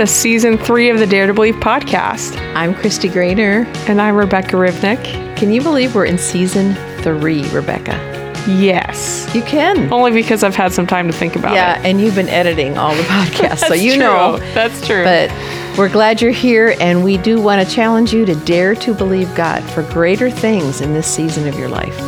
to season three of the Dare to Believe podcast. I'm Christy Grainer. And I'm Rebecca Ribnick. Can you believe we're in season three, Rebecca? Yes. You can. Only because I've had some time to think about yeah, it. Yeah, and you've been editing all the podcasts, so you true. know. That's true. But we're glad you're here, and we do want to challenge you to dare to believe God for greater things in this season of your life.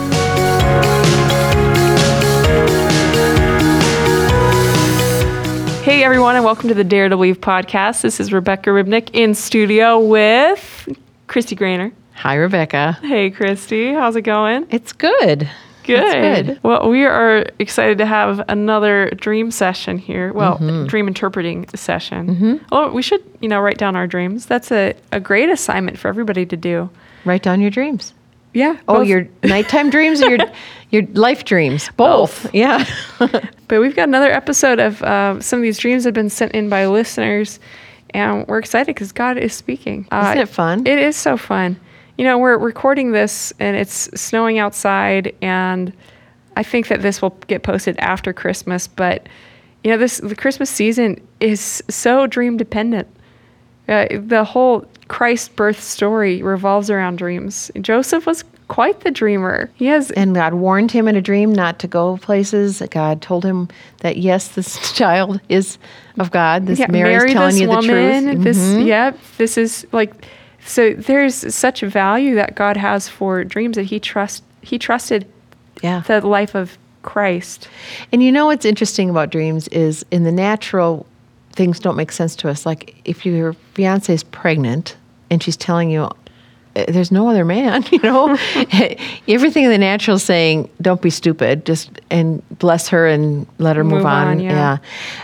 Hey everyone, and welcome to the Dare to Believe podcast. This is Rebecca Ribnick in studio with Christy Grainer. Hi, Rebecca. Hey Christy, how's it going? It's good. Good. It's good. Well, we are excited to have another dream session here. Well, Mm-hmm. dream interpreting session. Oh, we should, you know, write down our dreams. That's a, a great assignment for everybody to do. Write down your dreams. Yeah. Oh, both. your nighttime dreams or your your life dreams? Both. Yeah. But we've got another episode of uh, some of these dreams have been sent in by listeners, and we're excited because God is speaking. Uh, Isn't it fun? It is so fun. You know, we're recording this, and it's snowing outside, and I think that this will get posted after Christmas. But you know, this the Christmas season is so dream dependent. Uh, the whole Christ birth story revolves around dreams. Joseph was quite the dreamer. He has and God warned him in a dream not to go places. God told him that yes, this child is of God. This yeah, Mary's marry telling you the woman. truth. This, Mhm. yep, this is like, so there's such value that God has for dreams that He trust. He trusted yeah. the life of Christ. And you know what's interesting about dreams is in the natural, things don't make sense to us. Like if your fiance is pregnant and she's telling you, "Eh, there's no other man, you know, everything in the natural is saying, don't be stupid, just and bless her and let her move, Move on. on, yeah.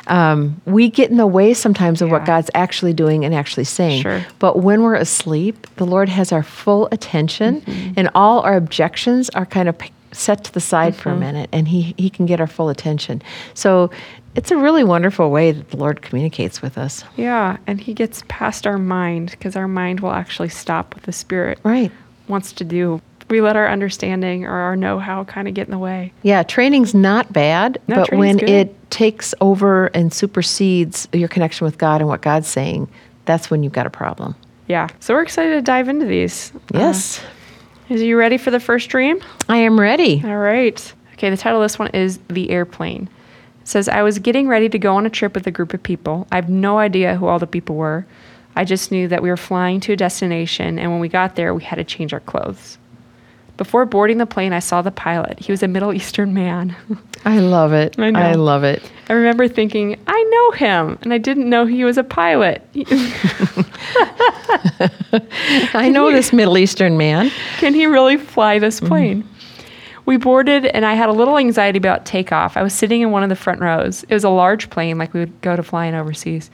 Um, we get in the way sometimes of what God's actually doing and actually saying. Sure. But when we're asleep, the Lord has our full attention, Mm-hmm. and all our objections are kind of p- set to the side for a Mm-hmm. minute, and He He can get our full attention. So it's a really wonderful way that the Lord communicates with us. Yeah, and He gets past our mind because our mind will actually stop what the Spirit Right. wants to do. We let our understanding or our know-how kind of get in the way. Yeah, training's not bad, No, but when good. it takes over and supersedes your connection with God and what God's saying, that's when you've got a problem. Yeah, so we're excited to dive into these. Yes, Uh, is you ready for the first dream? I am ready. All right. Okay, the title of this one is The Airplane. It says, I was getting ready to go on a trip with a group of people. I have no idea who all the people were. I just knew that we were flying to a destination, and when we got there, we had to change our clothes. Before boarding the plane, I saw the pilot. He was a Middle Eastern man. I love it. I know. love it. I remember thinking, I know him, and I didn't know he was a pilot. I know this Middle Eastern man. Can he really fly this mm-hmm. plane? We boarded, and I had a little anxiety about takeoff. I was sitting in one of the front rows. It was a large plane, like we would go to flying overseas.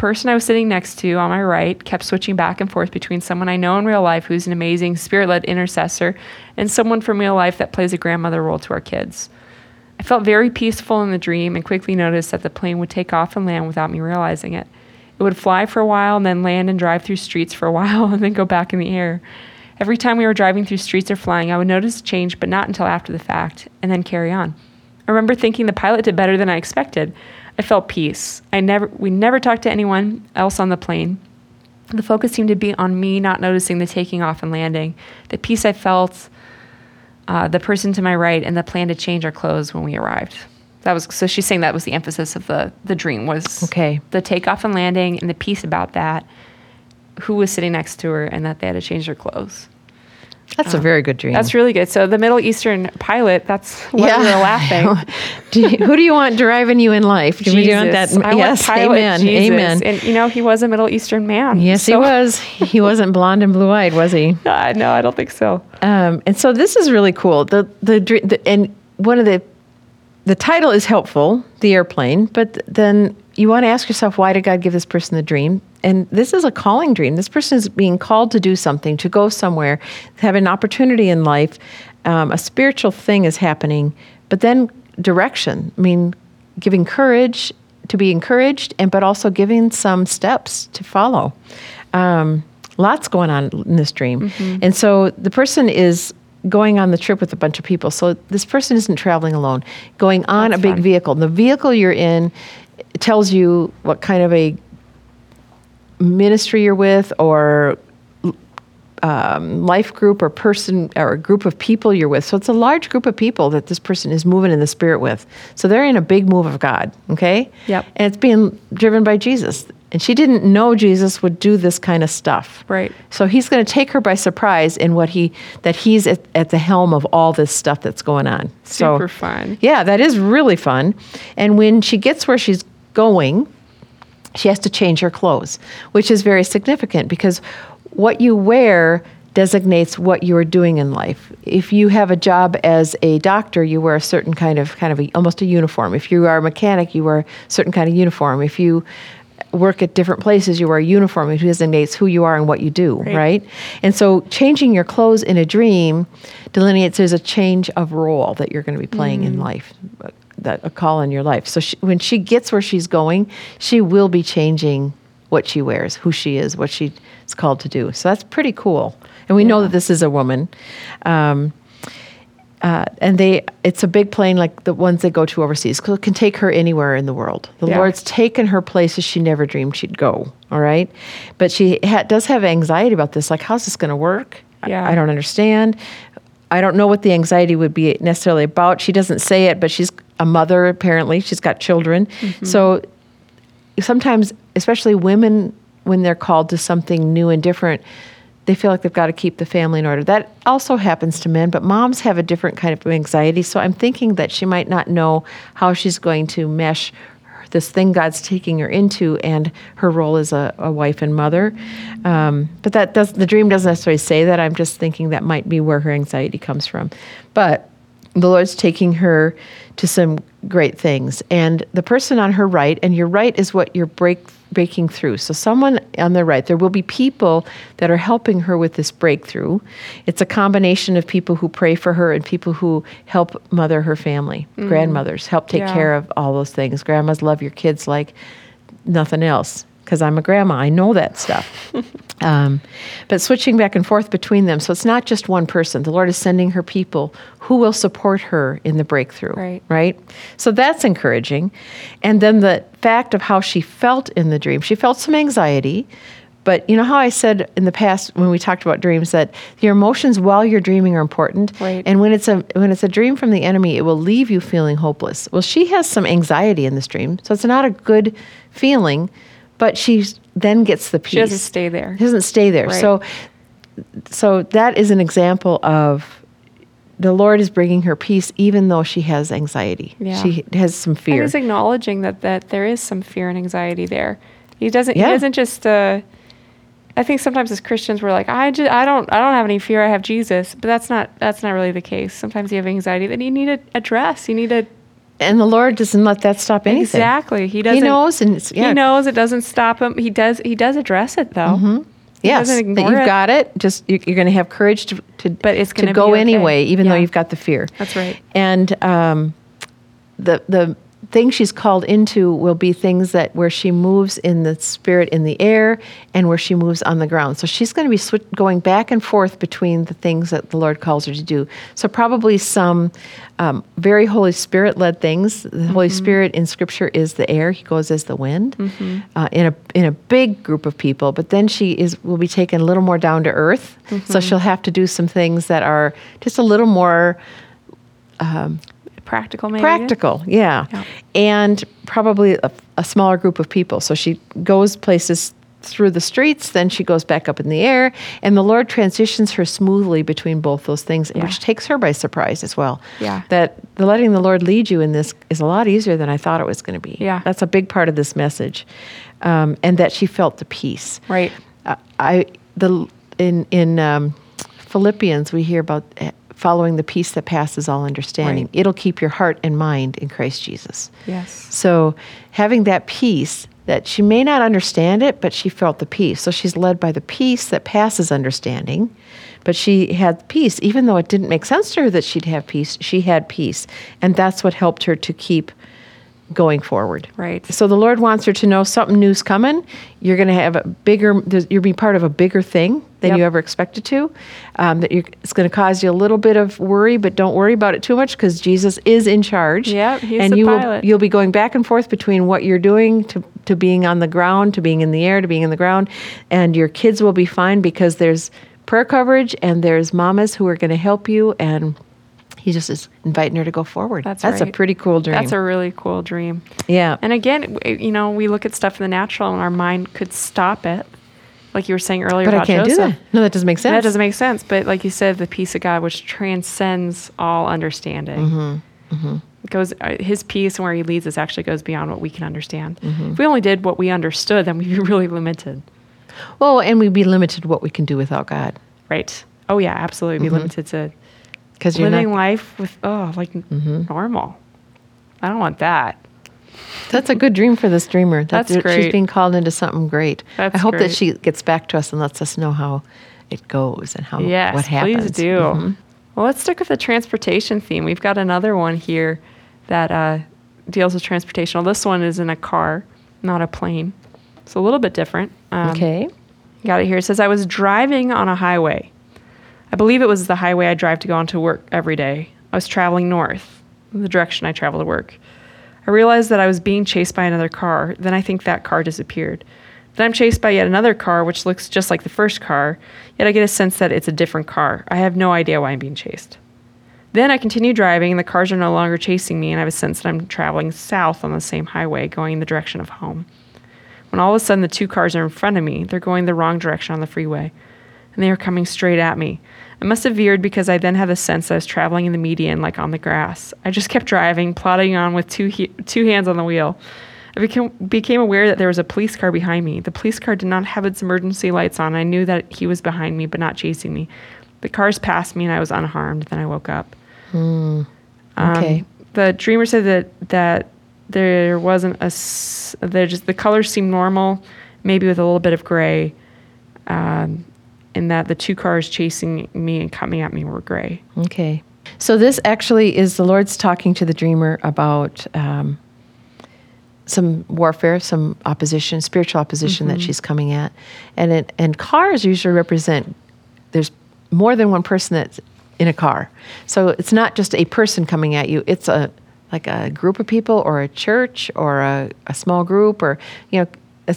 Person I was sitting next to on my right kept switching back and forth between someone I know in real life who's an amazing spirit led intercessor and someone from real life that plays a grandmother role to our kids. I felt very peaceful in the dream and quickly noticed that the plane would take off and land without me realizing it. It would fly for a while and then land and drive through streets for a while and then go back in the air. Every time we were driving through streets or flying, I would notice a change, but not until after the fact, and then carry on. I remember thinking the pilot did better than I expected. I felt peace. I never we never talked to anyone else on the plane. The focus seemed to be on me not noticing the taking off and landing. The peace I felt, uh, the person to my right, and the plan to change our clothes when we arrived. That was so she's saying that was the emphasis of the the dream was Okay. the takeoff and landing and the peace about that, who was sitting next to her, and that they had to change their clothes. That's a very good dream. That's really good. So the Middle Eastern pilot, that's why we were laughing. do you, who do you want driving you in life? Do you want that? Jesus. I want yes, pilot amen, Jesus. amen. And you know, he was a Middle Eastern man. yes, he was. He wasn't blonde and blue eyed, was he? Uh, no, I don't think so. Um, and so this is really cool. The, the the and one of the the title is helpful, the airplane, but then you want to ask yourself why did God give this person the dream? And this is a calling dream. This person is being called to do something, to go somewhere, to have an opportunity in life. Um, a spiritual thing is happening, but then direction. I mean, giving courage to be encouraged, and but also giving some steps to follow. Um, lots going on in this dream, and so the person is going on the trip with a bunch of people. So this person isn't traveling alone, going on That's a big fun. vehicle. The vehicle you're in tells you what kind of a ministry you're with or um, life group or person or a group of people you're with. So it's a large group of people that this person is moving in the spirit with. So they're in a big move of God, okay? Yep. And it's being driven by Jesus. And she didn't know Jesus would do this kind of stuff. Right. So he's going to take her by surprise in what he that he's at, at the helm of all this stuff that's going on. So Super fun. yeah, that is really fun. And when she gets where she's going, she has to change her clothes, which is very significant because what you wear designates what you are doing in life. If you have a job as a doctor, you wear a certain kind of kind of a, almost a uniform. If you are a mechanic, you wear a certain kind of uniform. If you work at different places, you wear a uniform. It designates who you are and what you do, right? Right. And so changing your clothes in a dream delineates there's a change of role that you're going to be playing in mm. life, that a call in your life. So she, when she gets where she's going, she will be changing what she wears, who she is, what she's called to do. So that's pretty cool. And we know that this is a woman. Um, uh, and they, it's a big plane like the ones they go to overseas. 'cause it can take her anywhere in the world. The Yeah. Lord's taken her places she never dreamed she'd go. All right, but she ha- does have anxiety about this. Like, how's this going to work? Yeah. I don't understand. I don't know what the anxiety would be necessarily about. She doesn't say it, but she's a mother apparently. She's got children. So sometimes, especially women, when they're called to something new and different, they feel like they've got to keep the family in order. That also happens to men, but moms have a different kind of anxiety. So I'm thinking that she might not know how she's going to mesh this thing God's taking her into and her role as a, a wife and mother. Um, but that does the dream doesn't necessarily say that. I'm just thinking that might be where her anxiety comes from. But the Lord's taking her to some great things. And the person on her right, and your right is what you're break, breaking through. So, someone on the right, there will be people that are helping her with this breakthrough. It's a combination of people who pray for her and people who help mother her family, mm. grandmothers, help take Yeah. care of all those things. Grandmas love your kids like nothing else because I'm a grandma. I know that stuff. um, but switching back and forth between them. So it's not just one person. The Lord is sending her people who will support her in the breakthrough. Right. Right? So that's encouraging. And then the fact of how she felt in the dream. She felt some anxiety. But you know how I said in the past when we talked about dreams that your emotions while you're dreaming are important, Right. and when it's a when it's a dream from the enemy, it will leave you feeling hopeless. Well, she has some anxiety in this dream, so it's not a good feeling. But she then gets the peace. She doesn't stay there. She doesn't stay there. Right. So, so that is an example of the Lord is bringing her peace, even though she has anxiety. Yeah. She has some And fear. he's acknowledging that that there is some fear and anxiety there. He doesn't. Yeah. He doesn't just. Uh, I think sometimes as Christians we're like, I just, I don't, I don't have any fear. I have Jesus. But that's not. That's not really the case. Sometimes you have anxiety that you need to address. You need to. And the Lord doesn't let that stop anything. Exactly. He doesn't. He knows, and it's, yeah, He knows it doesn't stop him. He does. He does address it though. He yes, that you've it. got it. Just you- you're going to have courage to, to But it's to go okay. anyway, even though you've got the fear. That's right. And um, the the thing she's called into will be things that where she moves in the spirit in the air and where she moves on the ground. So she's going to be switch, going back and forth between the things that the Lord calls her to do. So probably some um, very Holy Spirit led things. The Holy Spirit in Scripture is the air; He goes as the wind uh, in a in a big group of people. But then she is will be taken a little more down to earth. So she'll have to do some things that are just a little more Practical, maybe. practical yeah. Yeah. and probably a, a smaller group of people so she goes places through the streets then she goes back up in the air and the lord transitions her smoothly between both those things Yeah. which takes her by surprise as well Yeah. that the letting the lord lead you in this is a lot easier than i thought it was going to be Yeah. that's a big part of this message um, and that she felt the peace Right. uh, I the in in um, Philippians we hear about following the peace that passes all understanding. Right. It'll keep your heart and mind in Christ Jesus. Yes. So having that peace that she may not understand it, but she felt the peace. So she's led by the peace that passes understanding. But she had peace, even though it didn't make sense to her that she'd have peace. She had peace, and that's what helped her to keep going forward. Right. So the Lord wants her to know something new's coming. You're going to have a bigger, you'll be part of a bigger thing than Yep. you ever expected to. Um, that you're, it's going to cause you a little bit of worry, but don't worry about it too much because Jesus is in charge. Yep, he's and the you will, you'll be going back and forth between what you're doing to, to being on the ground, to being in the air, to being in the ground. And your kids will be fine because there's prayer coverage and there's mamas who are going to help you. And he just is inviting her to go forward. That's That's a pretty cool dream. That's a really cool dream. yeah. And again, you know, we look at stuff in the natural and our mind could stop it. Like you were saying earlier but about I can't Joseph. do that. No, that doesn't make sense. That doesn't make sense. But like you said, the peace of God, which transcends all understanding, Mm-hmm. It goes. Uh, his peace and where He leads us actually goes beyond what we can understand. Mm-hmm. If we only did what we understood, then we'd be really limited. Well, and we'd be limited to what we can do without God. Right. Oh yeah, absolutely. We'd Be limited to Because you're living not, life with oh like normal. I don't want that. that's a good dream for this dreamer. That That's great. She's being called into something great. That's I hope that she gets back to us and lets us know how it goes and how Yes, what happens. please do. Mhm. Well, let's stick with the transportation theme. We've got another one here that uh, deals with transportation. Well, this one is in a car, not a plane. It's a little bit different. Um, okay. Got it here. It says, I was driving on a highway. I believe it was the highway I drive to go into work every day. I was traveling north, the direction I travel to work. I realized that I was being chased by another car. Then I think that car disappeared. Then I'm chased by yet another car, which looks just like the first car, yet I get a sense that it's a different car. I have no idea why I'm being chased. Then I continue driving, and the cars are no longer chasing me, and I have a sense that I'm traveling south on the same highway, going in the direction of home. When all of a sudden the two cars are in front of me, they're going the wrong direction on the freeway, and they were coming straight at me. I must have veered because I then had the sense that I was traveling in the median, like on the grass. I just kept driving, plodding on with two he- two hands on the wheel. I became, became aware that there was a police car behind me. The police car did not have its emergency lights on. I knew that he was behind me, but not chasing me. The cars passed me, and I was unharmed. Then I woke up. Um, Okay. the dreamer said that that there wasn't a there just the colors seemed normal, maybe with a little bit of gray, um, and that the two cars chasing me and coming at me were gray. Okay. So this actually is the Lord's talking to the dreamer about um, some warfare, some opposition, spiritual opposition that she's coming at, and it, and cars usually represent. There's more than one person that's in a car, so it's not just a person coming at you. It's a like a group of people, or a church, or a, a small group, or you know.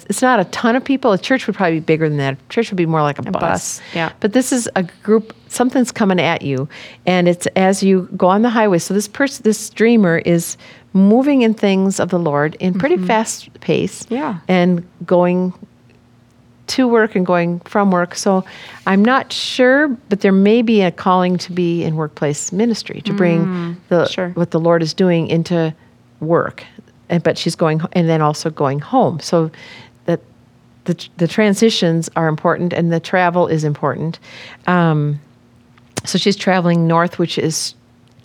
It's not a ton of people. A church would probably be bigger than that. A church would be more like a, bus. bus, yeah. But this is a group. Something's coming at you, and it's as you go on the highway. So this person, this dreamer, is moving in things of the Lord in pretty fast pace. Mm-hmm. Yeah. and going to work and going from work. So I'm not sure, but there may be a calling to be in workplace ministry to bring the Mm, sure. what the Lord is doing into work. And but she's going and then also going home. So the the transitions are important and the travel is important. Um, so she's traveling north, which is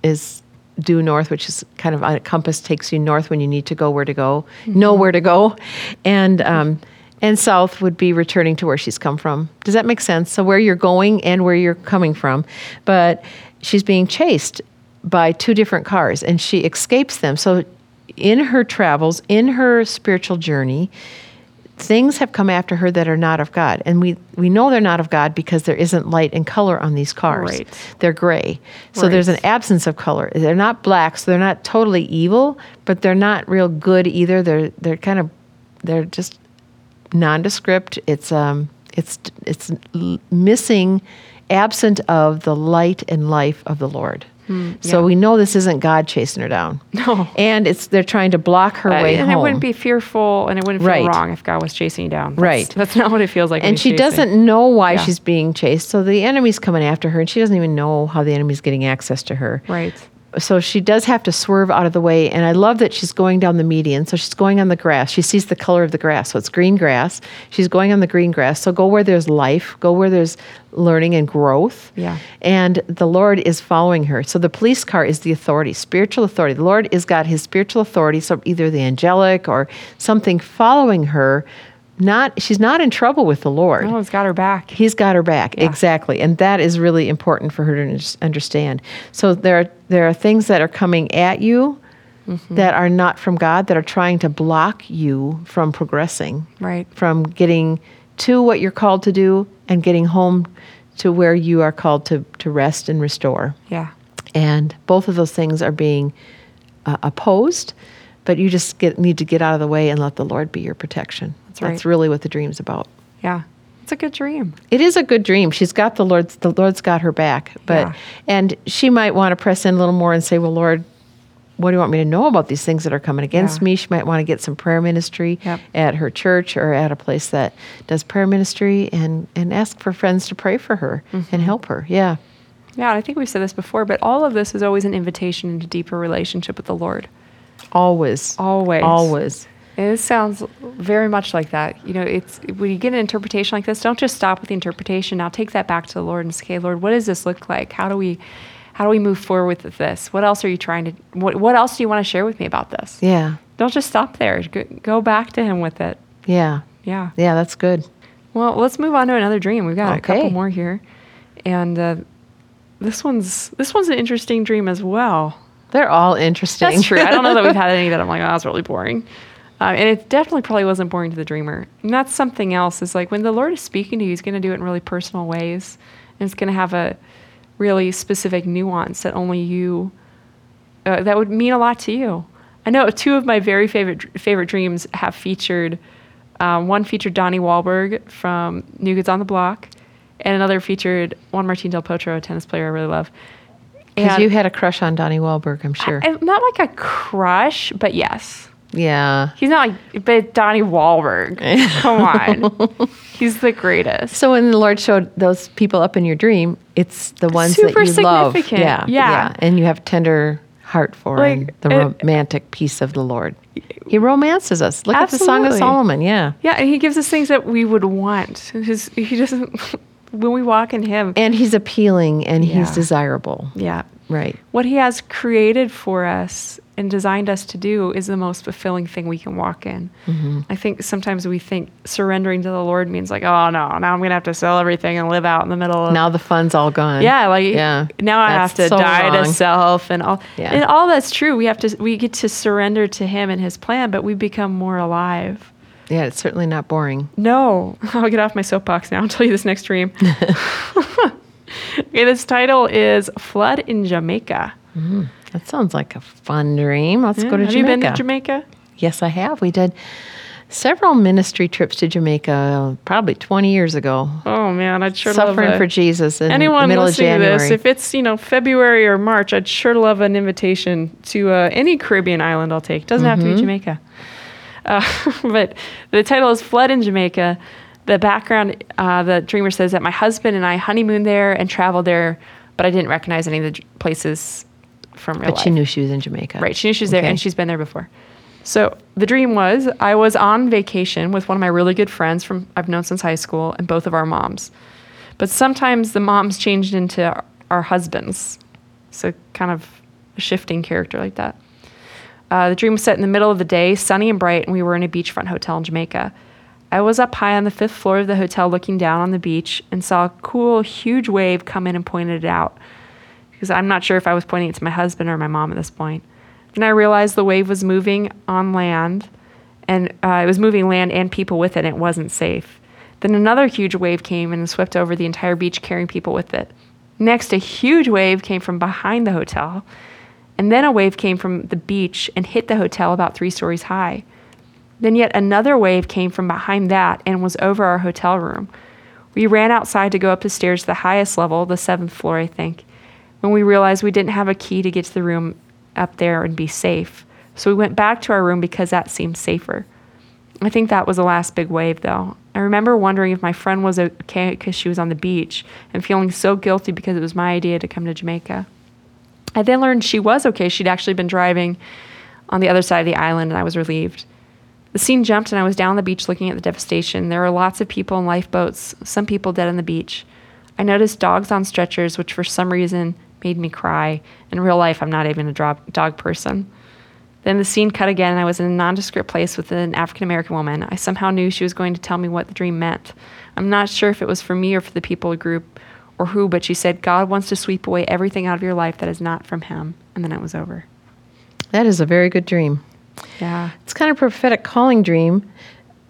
is due north, which is kind of a compass takes you north when you need to go where to go, know where to go, and um, and south would be returning to where she's come from. Does that make sense? So where you're going and where you're coming from, but she's being chased by two different cars, and she escapes them. So in her travels, in her spiritual journey, things have come after her that are not of God. And we, we know they're not of God because there isn't light and color on these cars. Right. They're gray. So there's an absence of color. They're not black, so they're not totally evil, but they're not real good either. They're they're kind of they're just nondescript. It's um it's it's missing absent of the light and life of the Lord. So Hmm, yeah. we know this isn't God chasing her down. No. And it's they're trying to block her Uh, way and home. it wouldn't be fearful, and it wouldn't feel Right. wrong if God was chasing you down. That's, Right. That's not what it feels like. and she chasing. doesn't know why Yeah. she's being chased. So the enemy's coming after her, and she doesn't even know how the enemy's getting access to her. Right. So she does have to swerve out of the way. And I love that she's going down the median. So she's going on the grass. She sees the color of the grass. So it's green grass. She's going on the green grass. So go where there's life, go where there's learning and growth. Yeah. And the Lord is following her. So the police car is the authority, spiritual authority. The Lord has got his spiritual authority, so either the angelic or something following her. Not she's not in trouble with the Lord. Oh, it's got her back. He's got her back exactly, and that is really important for her to understand. So there, are, there are things that are coming at you that are not from God that are trying to block you from progressing, Right. from getting to what you're called to do and getting home to where you are called to, to rest and restore. Yeah. And both of those things are being uh, opposed, but you just get, need to get out of the way and let the Lord be your protection. That's right. That's really what the dream's about. Yeah. It's a good dream. It is a good dream. She's got the Lord's the Lord's got her back. But Yeah. and she might want to press in a little more and say, Well, Lord, what do you want me to know about these things that are coming against Yeah. me? She might want to get some prayer ministry Yep. at her church or at a place that does prayer ministry and, and ask for friends to pray for her Mm-hmm. and help her. Yeah. Yeah, I think we've said this before, but all of this is always an invitation into deeper relationship with the Lord. Always. Always. Always. It sounds very much like that. You know, it's when you get an interpretation like this, don't just stop with the interpretation. Now take that back to the Lord and say, "Okay, Lord, what does this look like? How do we how do we move forward with this? What else are you trying to what what else do you want to share with me about this?" Yeah. Don't just stop there. Go, go back to him with it. Yeah. Yeah. Yeah, that's good. Well, let's move on to another dream. We've got a couple more here. And uh, this one's this one's an interesting dream as well. They're all interesting. That's true. I don't know that we've had any that I'm like, oh, that's really boring. Uh, and it definitely probably wasn't boring to the dreamer. And that's something else. Is like when the Lord is speaking to you, He's going to do it in really personal ways, and it's going to have a really specific nuance that only you uh, that would mean a lot to you. I know two of my very favorite favorite dreams have featured. Um, one featured Donnie Wahlberg from New Kids on the Block, and another featured Juan Martín del Potro, a tennis player I really love. Because you had a crush on Donnie Wahlberg, I'm sure. I- not like a crush, but yes. Yeah. He's not like, but Donnie Wahlberg. Come on. He's the greatest. So when the Lord showed those people up in your dream, it's the ones Super that you love. significant. Yeah, Yeah. And you have tender heart for Like, the it- romantic peace of the Lord. He romances us. Look at the Song of Solomon. Yeah. Yeah, and he gives us things that we would want. His, he doesn't, when we walk in him. And he's appealing and he's desirable. yeah. Right. What he has created for us and designed us to do is the most fulfilling thing we can walk in. Mm-hmm. I think sometimes we think surrendering to the Lord means like, oh no, now I'm going to have to sell everything and live out in the middle of Now the fun's all gone. Yeah, like Yeah. now I have to so die wrong. to self and all. Yeah. And all that's true. We have to we get to surrender to him and his plan, but we become more alive. Yeah, it's certainly not boring. No, I'll get off my soapbox now and tell you this next dream. okay, this title is Flood in Jamaica. That sounds like a fun dream. Let's Yeah, go to have Jamaica. you been to Jamaica? Yes, I have. We did several ministry trips to Jamaica probably 20 years ago. Oh man, I'd sure Suffering love for Jesus in Anyone the middle of to January. this, if it's you know February or March, I'd sure love an invitation to uh, any Caribbean island. I'll take. Doesn't have to Mm-hmm. be Jamaica. Uh, but the title is "Flood in Jamaica." The background, uh, the dreamer says that my husband and I honeymooned there and traveled there, but I didn't recognize any of the places from real but life. she knew she was in Jamaica. Right. She knew she was there and she's been there before. So the dream was I was on vacation with one of my really good friends from I've known since high school and both of our moms. But sometimes the moms changed into our, our husbands. So kind of a shifting character like that. Uh, the dream was set in the middle of the day, sunny and bright, and we were in a beachfront hotel in Jamaica. I was up high on the fifth floor of the hotel looking down on the beach and saw a cool, huge wave come in and pointed it out because I'm not sure if I was pointing it to my husband or my mom at this point. Then I realized the wave was moving on land, and uh, it was moving land and people with it, and it wasn't safe. Then another huge wave came and swept over the entire beach, carrying people with it. Next, a huge wave came from behind the hotel, and then a wave came from the beach and hit the hotel about three stories high. Then yet another wave came from behind that and was over our hotel room. We ran outside to go up the stairs to the highest level, the seventh floor, I think, when we realized we didn't have a key to get to the room up there and be safe. So we went back to our room because that seemed safer. I think that was the last big wave, though. I remember wondering if my friend was okay because she was on the beach and feeling so guilty because it was my idea to come to Jamaica. I then learned she was okay. She'd actually been driving on the other side of the island, and I was relieved. The scene jumped, and I was down on the beach looking at the devastation. There were lots of people in lifeboats, some people dead on the beach. I noticed dogs on stretchers, which for some reason made me cry. In real life, I'm not even a dog, person. Then the scene cut again, and I was in a nondescript place with an African American woman. I somehow knew she was going to tell me what the dream meant. I'm not sure if it was for me or for the people group or who, but she said, God wants to sweep away everything out of your life that is not from Him. And then it was over. That is a very good dream. Yeah. It's kind of a prophetic calling dream.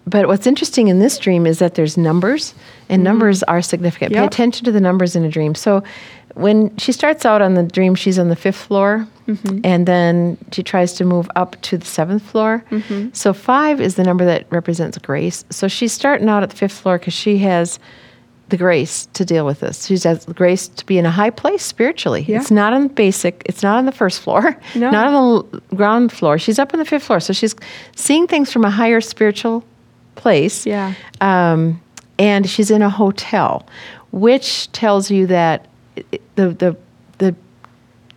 But what's interesting in this dream is that there's numbers, and numbers are significant. Pay Mm-hmm. Attention to the numbers in a dream. So when she starts out on the dream, she's on the fifth floor, Mm-hmm. and then she tries to move up to the seventh floor. Mm-hmm. So five is the number that represents grace. So she's starting out at the fifth floor because she has the grace to deal with this. She has the grace to be in a high place spiritually. Yeah. It's not on the basic. It's not on the first floor. No. Not on the ground floor. She's up on the fifth floor, so she's seeing things from a higher spiritual place. Yeah. Um, and she's in a hotel, which tells you that the the the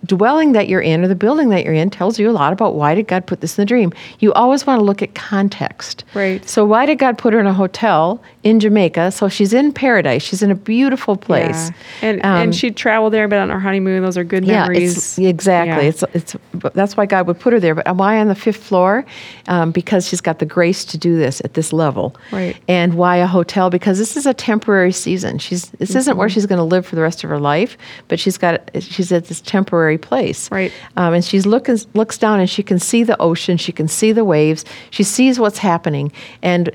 dwelling that you're in or the building that you're in tells you a lot about why did God put this in the dream. You always want to look at context. Right. So why did God put her in a hotel in Jamaica? So she's in paradise. She's in a beautiful place. Yeah. And Um, and she traveled there, but on her honeymoon, those are good yeah, memories. it's, exactly. Yeah. It's it's that's why God would put her there. But why on the fifth floor? Um, because she's got the grace to do this at this level. Right. And why a hotel? Because this is a temporary season. She's this isn't Mm-hmm. where she's going to live for the rest of her life. But she's got she's at this temporary place. Right. Um, and she's looking looks down and she can see the ocean. She can see the waves. She sees what's happening. And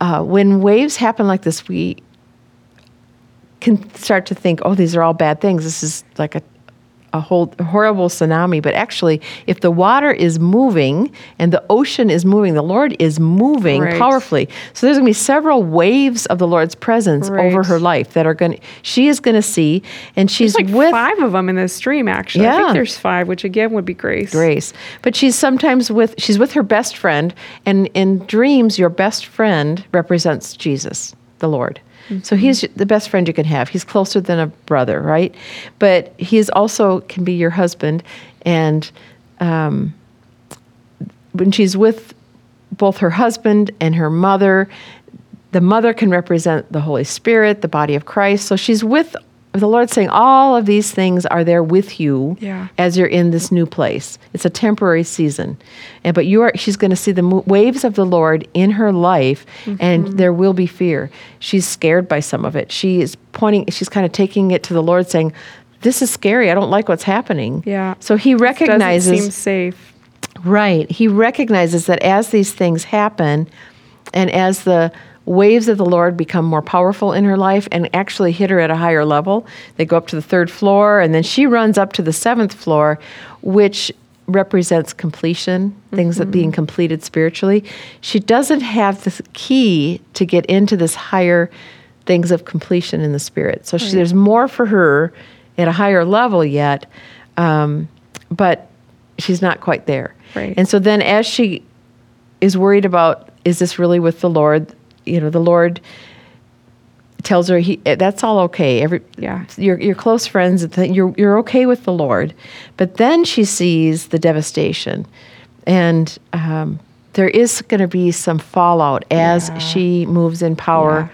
uh, when waves happen like this, we can start to think, oh, these are all bad things. This is like a, a whole horrible tsunami. But actually, if the water is moving and the ocean is moving, the Lord is moving Right. powerfully. So there's going to be several waves of the Lord's presence Right. over her life that are going to, she is going to see, and she's There's like with five of them in this stream, actually. I think there's five, which again would be grace. grace. But she's sometimes with, she's with her best friend, and in dreams, your best friend represents Jesus, the Lord. So he's the best friend you can have. He's closer than a brother, right? But he is also can be your husband. And um, when she's with both her husband and her mother, the mother can represent the Holy Spirit, the body of Christ. So she's with the Lord saying, All of these things are there with you Yeah. as you're in this new place. It's a temporary season. And but you are she's going to see the mo- waves of the Lord in her life and mm-hmm. there will be fear. She's scared by some of it. She is pointing she's kind of taking it to the Lord saying, This is scary. I don't like what's happening. Yeah. So he recognizes Doesn't seem safe. Right. He recognizes that as these things happen and as the waves of the Lord become more powerful in her life and actually hit her at a higher level, they go up to the third floor and then she runs up to the seventh floor, which represents completion, things that being completed spiritually. She doesn't have the key to get into this higher things of completion in the spirit. So she, there's more for her at a higher level yet, um, but she's not quite there. Right. And so then as she is worried about is this really with the Lord, you know, the Lord tells her he that's all okay. Every Yeah. your your close friends you're you're okay with the Lord. But then she sees the devastation and um, there is going to be some fallout as Yeah. she moves in power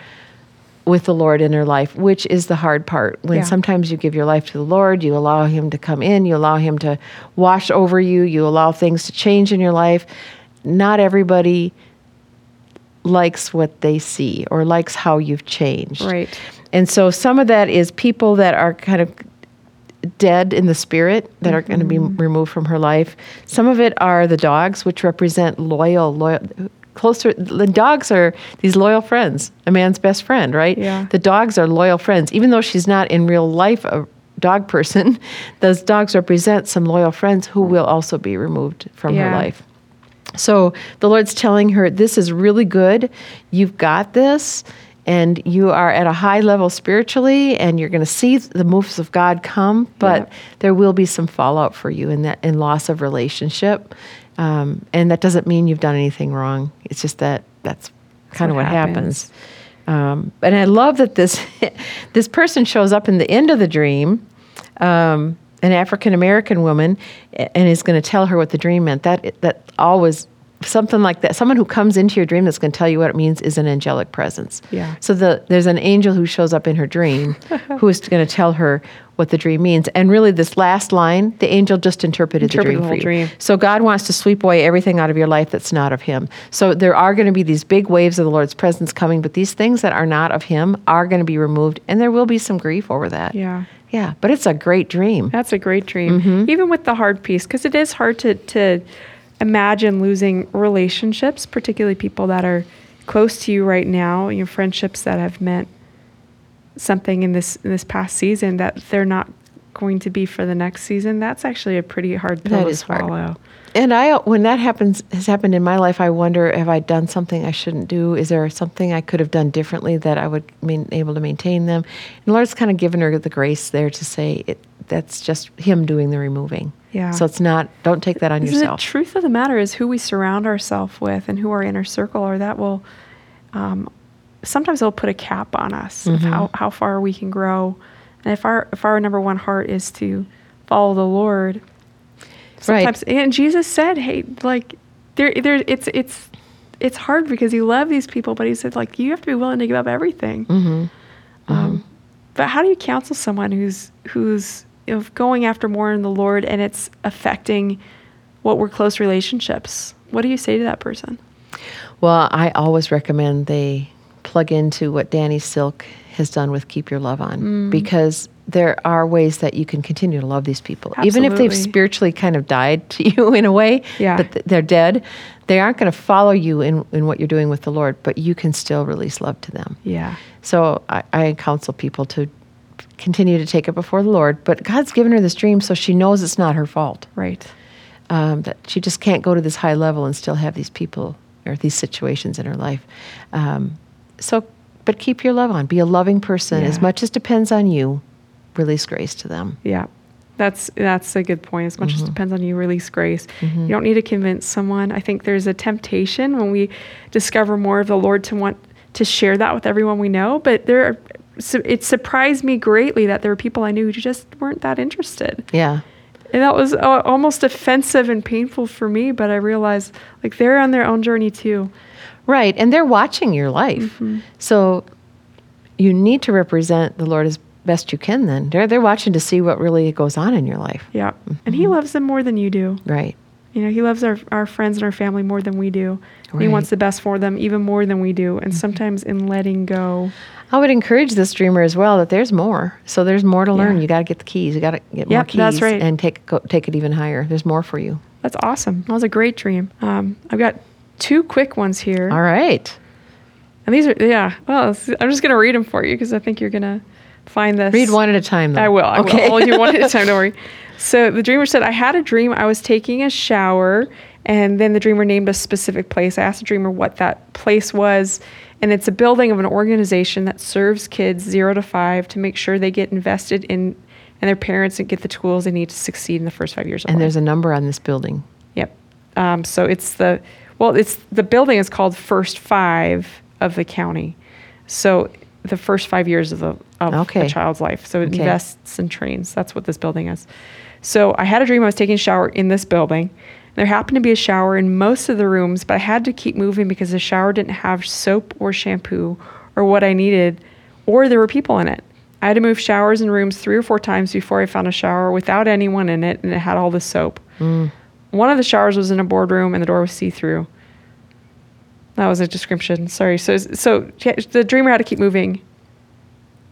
with the Lord in her life, which is the hard part. When Yeah. sometimes you give your life to the Lord, you allow Him to come in, you allow Him to wash over you, you allow things to change in your life. Not everybody likes what they see or likes how you've changed. Right. And so some of that is people that are kind of dead in the spirit that are going to be Mm-hmm. removed from her life. Some of it are the dogs, which represent loyal, loyal, closer. The dogs are these loyal friends, a man's best friend, right? Yeah. The dogs are loyal friends, even though she's not in real life a dog person. Those dogs represent some loyal friends who will also be removed from her Yeah. life. So the Lord's telling her, This is really good. You've got this. And you are at a high level spiritually, and you're going to see the moves of God come, but Yeah. there will be some fallout for you in that in loss of relationship. Um, and that doesn't mean you've done anything wrong. It's just that that's kind of what what happens. Um, and I love that this this person shows up in the end of the dream, um, an African American woman, and is going to tell her what the dream meant. That that always something like that. Someone who comes into your dream that's going to tell you what it means is an angelic presence. Yeah. So the there's an angel who shows up in her dream, who is going to tell her what the dream means. And really, this last line, the angel just interpreted Interpreted the dream the for you. dream. So God wants to sweep away everything out of your life that's not of Him. So there are going to be these big waves of the Lord's presence coming, but these things that are not of Him are going to be removed, and there will be some grief over that. Yeah. Yeah, but it's a great dream. That's a great dream. Mm-hmm. Even with the hard piece, because it is hard to, to imagine losing relationships, particularly people that are close to you right now, your friendships that have meant something in this in this past season that they're not going to be for the next season. That's actually a pretty hard pill That to is hard. And I, when that happens, has happened in my life, I wonder, have I done something I shouldn't do? Is there something I could have done differently that I would be able to maintain them? And the Lord's kind of given her the grace there to say it, that's just Him doing the removing. Yeah. So it's not. Don't take that on Because yourself. The truth of the matter is who we surround ourselves with and who our inner circle are. That will um, sometimes it'll put a cap on us of Mm-hmm. how, how far we can grow. And if our if our number one heart is to follow the Lord, Right. sometimes and Jesus said, "Hey, like there there it's it's it's hard because you love these people, but he said like you have to be willing to give up everything." Mm-hmm. Um, but how do you counsel someone who's who's you know, going after more in the Lord and it's affecting what were close relationships? What do you say to that person? Well, I always recommend they plug into what Danny Silk has done with Keep Your Love On Mm. because there are ways that you can continue to love these people. Even if they've spiritually kind of died to you in a way, Yeah. but th- they're dead, they aren't going to follow you in, in what you're doing with the Lord, but you can still release love to them. Yeah. So I, I counsel people to continue to take it before the Lord, but God's given her this dream so she knows it's not her fault Right. um, that she just can't go to this high level and still have these people or these situations in her life. Um, so, but keep your love on. Be a loving person. As much as depends on you, release grace to them. Yeah. That's that's a good point. As much Mm-hmm. as depends on you, release grace. You don't need to convince someone. I think there's a temptation when we discover more of the Lord to want to share that with everyone we know. But there, are, it surprised me greatly that there were people I knew who just weren't that interested. Yeah. And that was uh, almost offensive and painful for me. But I realized like they're on their own journey too. Right. And they're watching your life. Mm-hmm. So you need to represent the Lord as best you can then. They're, they're watching to see what really goes on in your life. Yeah. And Mm-hmm. He loves them more than you do. Right. You know, he loves our, our friends and our family more than we do. And He wants the best for them even more than we do. And sometimes in letting go, I would encourage this dreamer as well that there's more. So there's more to learn. Yeah. You got to get the keys. You got to get more Yep, keys that's right. and take go, take it even higher. There's more for you. that's awesome. That was a great dream. Um, I've got two quick ones here. All right. And these are, yeah, well, I'm just going to read them for you because I think you're going to find this. Read one at a time. Though. I will. I okay. will. I'll do one at a time. Don't worry. So the dreamer said, I had a dream. I was taking a shower, and then the dreamer named a specific place. I asked the dreamer what that place was, and it's a building of an organization that serves kids zero to five to make sure they get invested in and their parents and get the tools they need to succeed in the first five years of and life. And there's a number on this building. Yep. Um, so it's the well, it's the building is called First Five of the county. So the first five years of the of Okay. a child's life. So it Okay. invests and trains. That's what this building is. So I had a dream I was taking a shower in this building. There happened to be a shower in most of the rooms, but I had to keep moving because the shower didn't have soap or shampoo or what I needed, or there were people in it. I had to move showers and rooms three or four times before I found a shower without anyone in it, and it had all the soap. Mm. One of the showers was in a boardroom, and the door was see through. That was a description. Sorry. So, so the dreamer had to keep moving.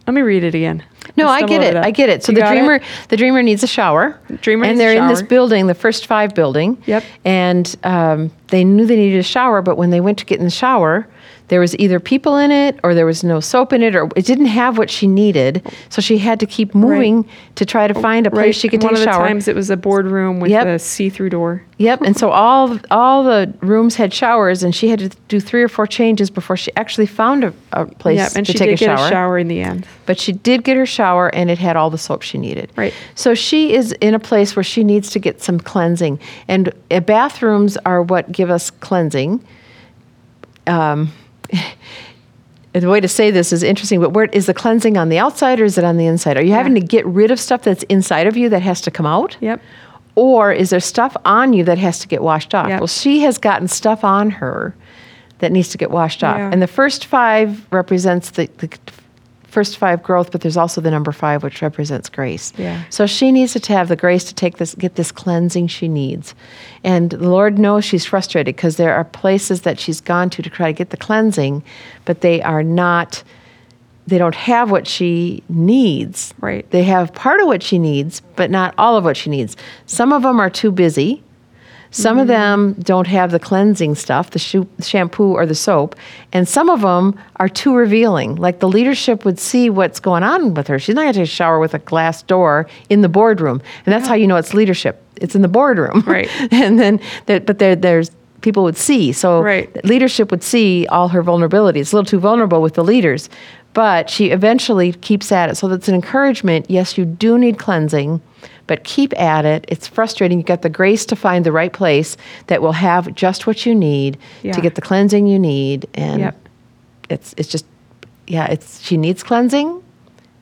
Let me read it again. No, I get it. I get it. So You the got it? dreamer, the dreamer needs a shower. Dreamer and they're in this building, the first five building. Yep. And um, they knew they needed a shower, but when they went to get in the shower, there was either people in it, or there was no soap in it, or it didn't have what she needed. So she had to keep moving to try to find a place Right. she could One take of a the shower. times it was a boardroom with Yep. a see-through door. Yep. And so all all the rooms had showers, and she had to do three or four changes before she actually found a, a place Yep. And to she take did a get shower. a shower in the end. But she did get her shower, and it had all the soap she needed. Right. So she is in a place where she needs to get some cleansing, and uh, bathrooms are what give us cleansing. Um, the way to say this is interesting, but where is the cleansing on the outside or is it on the inside? Are you having to get rid of stuff that's inside of you that has to come out? Yep. Or is there stuff on you that has to get washed off? Yep. Well, she has gotten stuff on her that needs to get washed off. Yeah. And the first five represents the, the first five growth, but there's also the number five, which represents grace. Yeah. So she needs to have the grace to take this, get this cleansing she needs. And the Lord knows she's frustrated because there are places that she's gone to to try to get the cleansing, but they are not, they don't have what she needs. Right. They have part of what she needs, but not all of what she needs. Some of them are too busy. Some of mm-hmm. them don't have the cleansing stuff, the shu- shampoo or the soap, and some of them are too revealing. Like the leadership would see what's going on with her. She's not going to take a shower with a glass door in the boardroom, and that's how you know it's leadership. It's in the boardroom, Right. and then, there, but there, there's people would see. So Right. leadership would see all her vulnerabilities. It's a little too vulnerable with the leaders, but she eventually keeps at it. So that's an encouragement. Yes, you do need cleansing, but keep at it. It's frustrating. You've got the grace to find the right place that will have just what you need Yeah. to get the cleansing you need, and Yep. it's it's just yeah. It's she needs cleansing,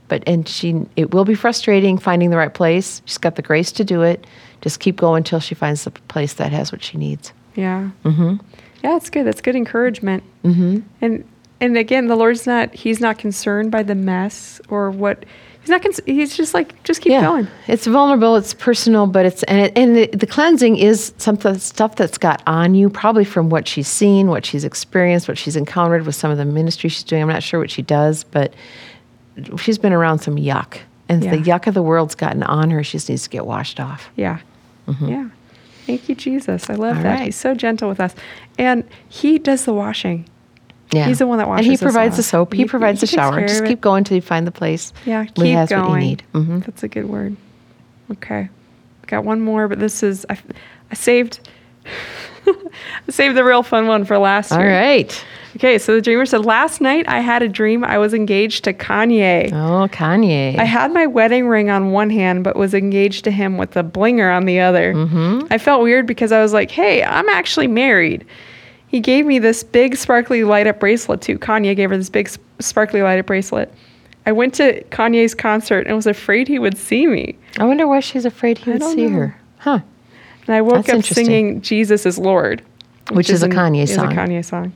but and she it will be frustrating finding the right place. She's got the grace to do it. Just keep going until she finds the place that has what she needs. Yeah. Mm-hmm. Yeah, that's good. That's good encouragement. Mm-hmm. And and again, the Lord's not. He's not concerned by the mess or what. He's not. Cons- he's just like, just keep going. It's vulnerable. It's personal, but it's and it, and the, the cleansing is some stuff that's got on you, probably from what she's seen, what she's experienced, what she's encountered with some of the ministry she's doing. I'm not sure what she does, but she's been around some yuck, and the yuck of the world's gotten on her. She just needs to get washed off. Yeah. Yeah. Thank you, Jesus. I love Mm-hmm. All that. right. He's so gentle with us, and He does the washing. Yeah, He's the one that washes. and he provides the soap. He, He- provides he the shower. Just keep going until you find the place. Yeah, keep has going. what you need. hmm That's a good word. Okay, got one more, but this is I, I saved. I saved the real fun one for last All year. right. Okay, so the dreamer said, Last night I had a dream I was engaged to Kanye. Oh, Kanye. I had my wedding ring on one hand, but was engaged to him with a blinger on the other. Mm-hmm. I felt weird because I was like, hey, I'm actually married. He gave me this big sparkly light up bracelet too. Kanye gave her this big sparkly light up bracelet. I went to Kanye's concert and was afraid he would see me. I wonder why she's afraid he I would see know. her. Huh. And I woke That's up singing Jesus is Lord, Which is a an- Kanye is a Kanye song.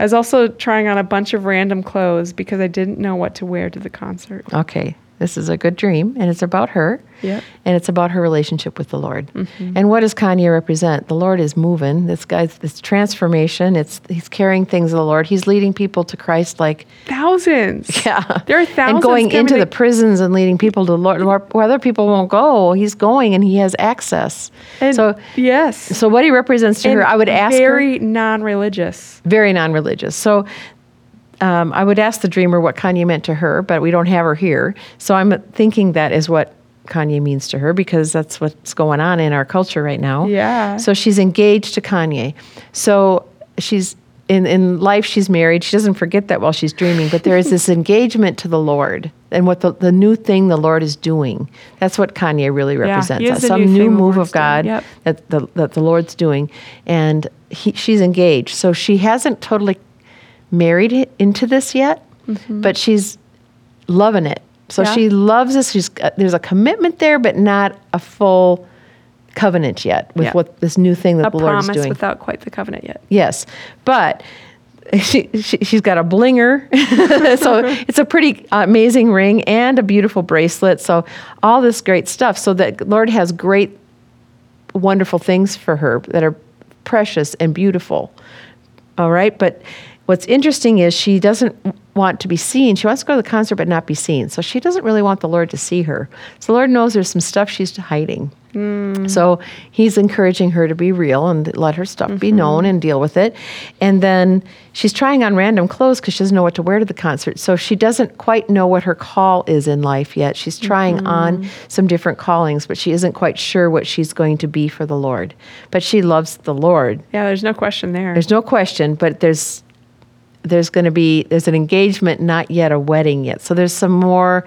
I was also trying on a bunch of random clothes because I didn't know what to wear to the concert. Okay, this is a good dream, and it's about her. Yep. And it's about her relationship with the Lord. Mm-hmm. And what does Kanye represent? The Lord is moving. This guy's this transformation. It's he's carrying things of the Lord. He's leading people to Christ like Thousands. yeah. There are thousands and going into to- the prisons and leading people to the Lord where other people won't go. He's going and he has access. And so yes. so what he represents to her, I would ask her very non-religious. very non-religious. So um, I would ask the dreamer what Kanye meant to her, but we don't have her here. So I'm thinking that is what Kanye means to her because that's what's going on in our culture right now. Yeah. So she's engaged to Kanye. So she's in in life she's married. She doesn't forget that while she's dreaming, but there is this engagement to the Lord and what the, the new thing the Lord is doing. That's what Kanye really represents. is Some new new, move of God. Yep. that the that the Lord's doing, and he, she's engaged. So she hasn't totally married into this yet, but she's loving it. So Mm-hmm. Yeah. she loves this. She's uh, there's a commitment there, but not a full covenant yet with Yeah. what this new thing that A the Lord is doing. without quite the covenant yet. Yes, but she, she she's got a blinger, so it's a pretty amazing ring and a beautiful bracelet. So all this great stuff. So that Lord has great, wonderful things for her that are precious and beautiful. All right, but what's interesting is she doesn't want to be seen. She wants to go to the concert but not be seen. So she doesn't really want the Lord to see her. So the Lord knows there's some stuff she's hiding. Hmm. So he's encouraging her to be real and let her stuff be mm-hmm. known and deal with it. And then she's trying on random clothes because she doesn't know what to wear to the concert. So she doesn't quite know what her call is in life yet. She's trying mm-hmm. on some different callings, but she isn't quite sure what she's going to be for the Lord. But she loves the Lord. Yeah, there's no question there. There's no question, but there's there's going to be there's an engagement, not yet a wedding yet. So there's some more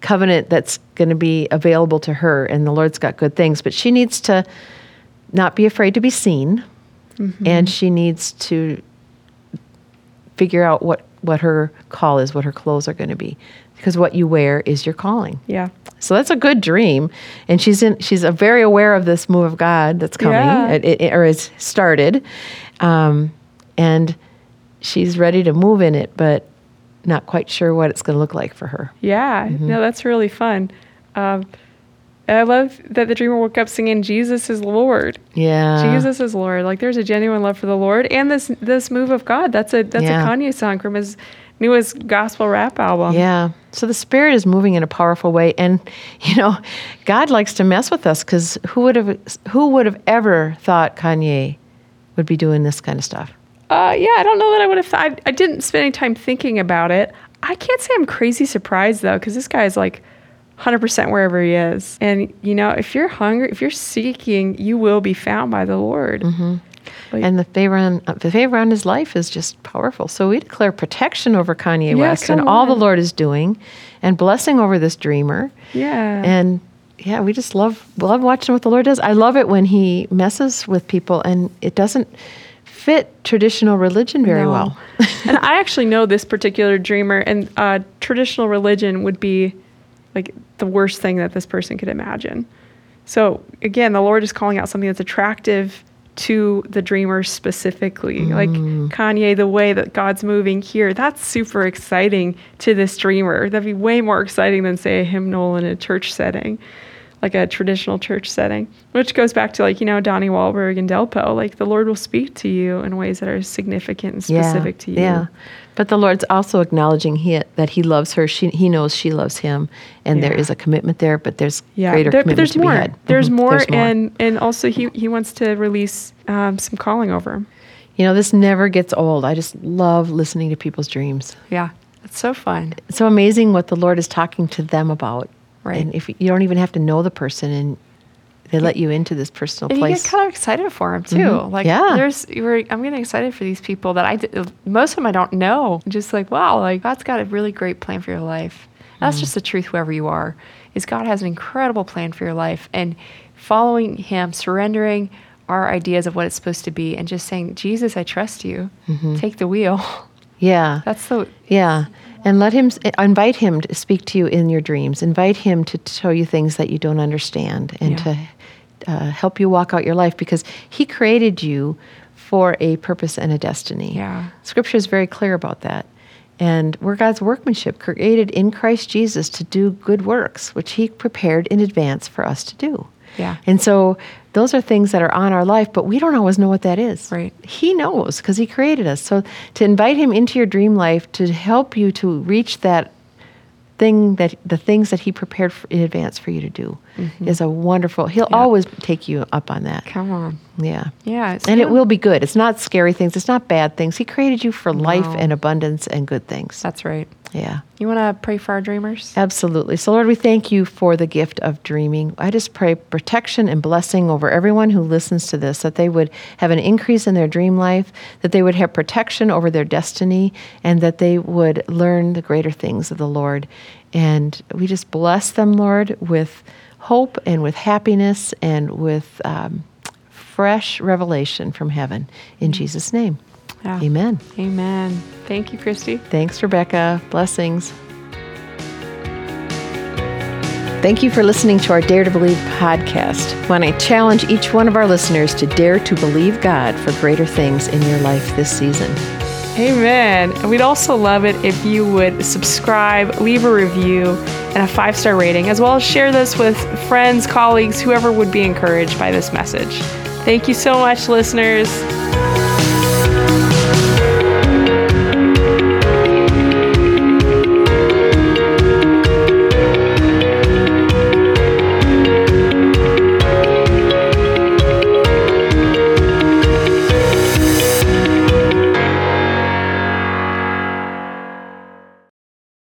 covenant that's going to be available to her, and the Lord's got good things, but she needs to not be afraid to be seen, and she needs to figure out what what her call is, what her clothes are going to be, because what you wear is your calling. yeah. So that's a good dream, and she's in. She's very aware of this move of God that's coming, Yeah. it, it- or has started, um, and she's ready to move in it, but not quite sure what it's going to look like for her. Yeah, no, that's really fun. Um, I love that the dreamer woke up singing "Jesus is Lord." Yeah. Jesus is Lord. Like there's a genuine love for the Lord and this this move of God. That's a that's Yeah. a Kanye song from his newest gospel rap album. Yeah. So the Spirit is moving in a powerful way, and you know, God likes to mess with us because who would have who would have ever thought Kanye would be doing this kind of stuff? Uh, yeah, I don't know that I would have. Th- I, I didn't spend any time thinking about it. I can't say I'm crazy surprised though, because this guy is like 100% wherever he is. And you know, if you're hungry, if you're seeking, you will be found by the Lord. Like- and the favor on the favor on his life is just powerful. So we declare protection over Kanye Yeah, West and come all the. Lord is doing, and blessing over this dreamer. Yeah. And yeah, we just love love watching what the Lord does. I love it when He messes with people, and it doesn't fit traditional religion very No. well. and I actually know this particular dreamer, and uh, traditional religion would be like the worst thing that this person could imagine. So again, the Lord is calling out something that's attractive to the dreamer specifically. Like Kanye, the way that God's moving here, that's super exciting to this dreamer. That'd be way more exciting than say a hymnal in a church setting. Like a traditional church setting, which goes back to like, you know, Donnie Wahlberg and Delpo. Like the Lord will speak to you in ways that are significant and specific to you. Yeah. But the Lord's also acknowledging he, that He loves her. She, he knows she loves Him, and there Yeah. is a commitment there. But there's yeah greater there- commitment there's to more be had. there's Mhm. more and and also he he wants to release um, some calling over him you know this never gets old. I just love listening to people's dreams. yeah it's so fun It's so amazing what the Lord is talking to them about. Right. And if you don't even have to know the person, and they let you into this personal and you get kind of excited for them too Mhm. like Yeah. there's you're, i'm getting excited for these people that i most of them i don't know just like wow like god's got a really great plan for your life that's Mm. just the truth whoever you are is god has an incredible plan for your life and following him surrendering our ideas of what it's supposed to be and just saying jesus i trust you Mm-hmm. take the wheel yeah. that's the Yeah. And let him invite him to speak to you in your dreams. Invite him to show you things that you don't understand and Yeah. to uh, help you walk out your life because he created you for a purpose and a destiny. Yeah. Scripture is very clear about that. And we're God's workmanship, created in Christ Jesus to do good works, which he prepared in advance for us to do. Yeah. And so those are things that are on our life, but we don't always know what that is. Right. He knows because He created us. So to invite Him into your dream life to help you to reach that thing that the things that He prepared for, in advance for you to do is a wonderful. He'll Mm-hmm. Yeah. always take you up on that. come on Yeah. yeah And it will be good. It's not scary things. It's not bad things. He created you for life and abundance and good things. that's right Yeah. You want to pray for our dreamers? Absolutely. So, Lord, we thank you for the gift of dreaming. I just pray protection and blessing over everyone who listens to this, that they would have an increase in their dream life, that they would have protection over their destiny, and that they would learn the greater things of the Lord. And we just bless them, Lord, with hope and with happiness and with um, fresh revelation from heaven. In Jesus' name, Yeah. amen. Amen. Thank you, Christy. Thanks, Rebecca. Blessings. Thank you for listening to our Dare to Believe podcast. When I challenge each one of our listeners to dare to believe God for greater things in your life this season. Amen. And we'd also love it if you would subscribe, leave a review, and a five star rating, as well as share this with friends, colleagues, whoever would be encouraged by this message. Thank you so much, listeners.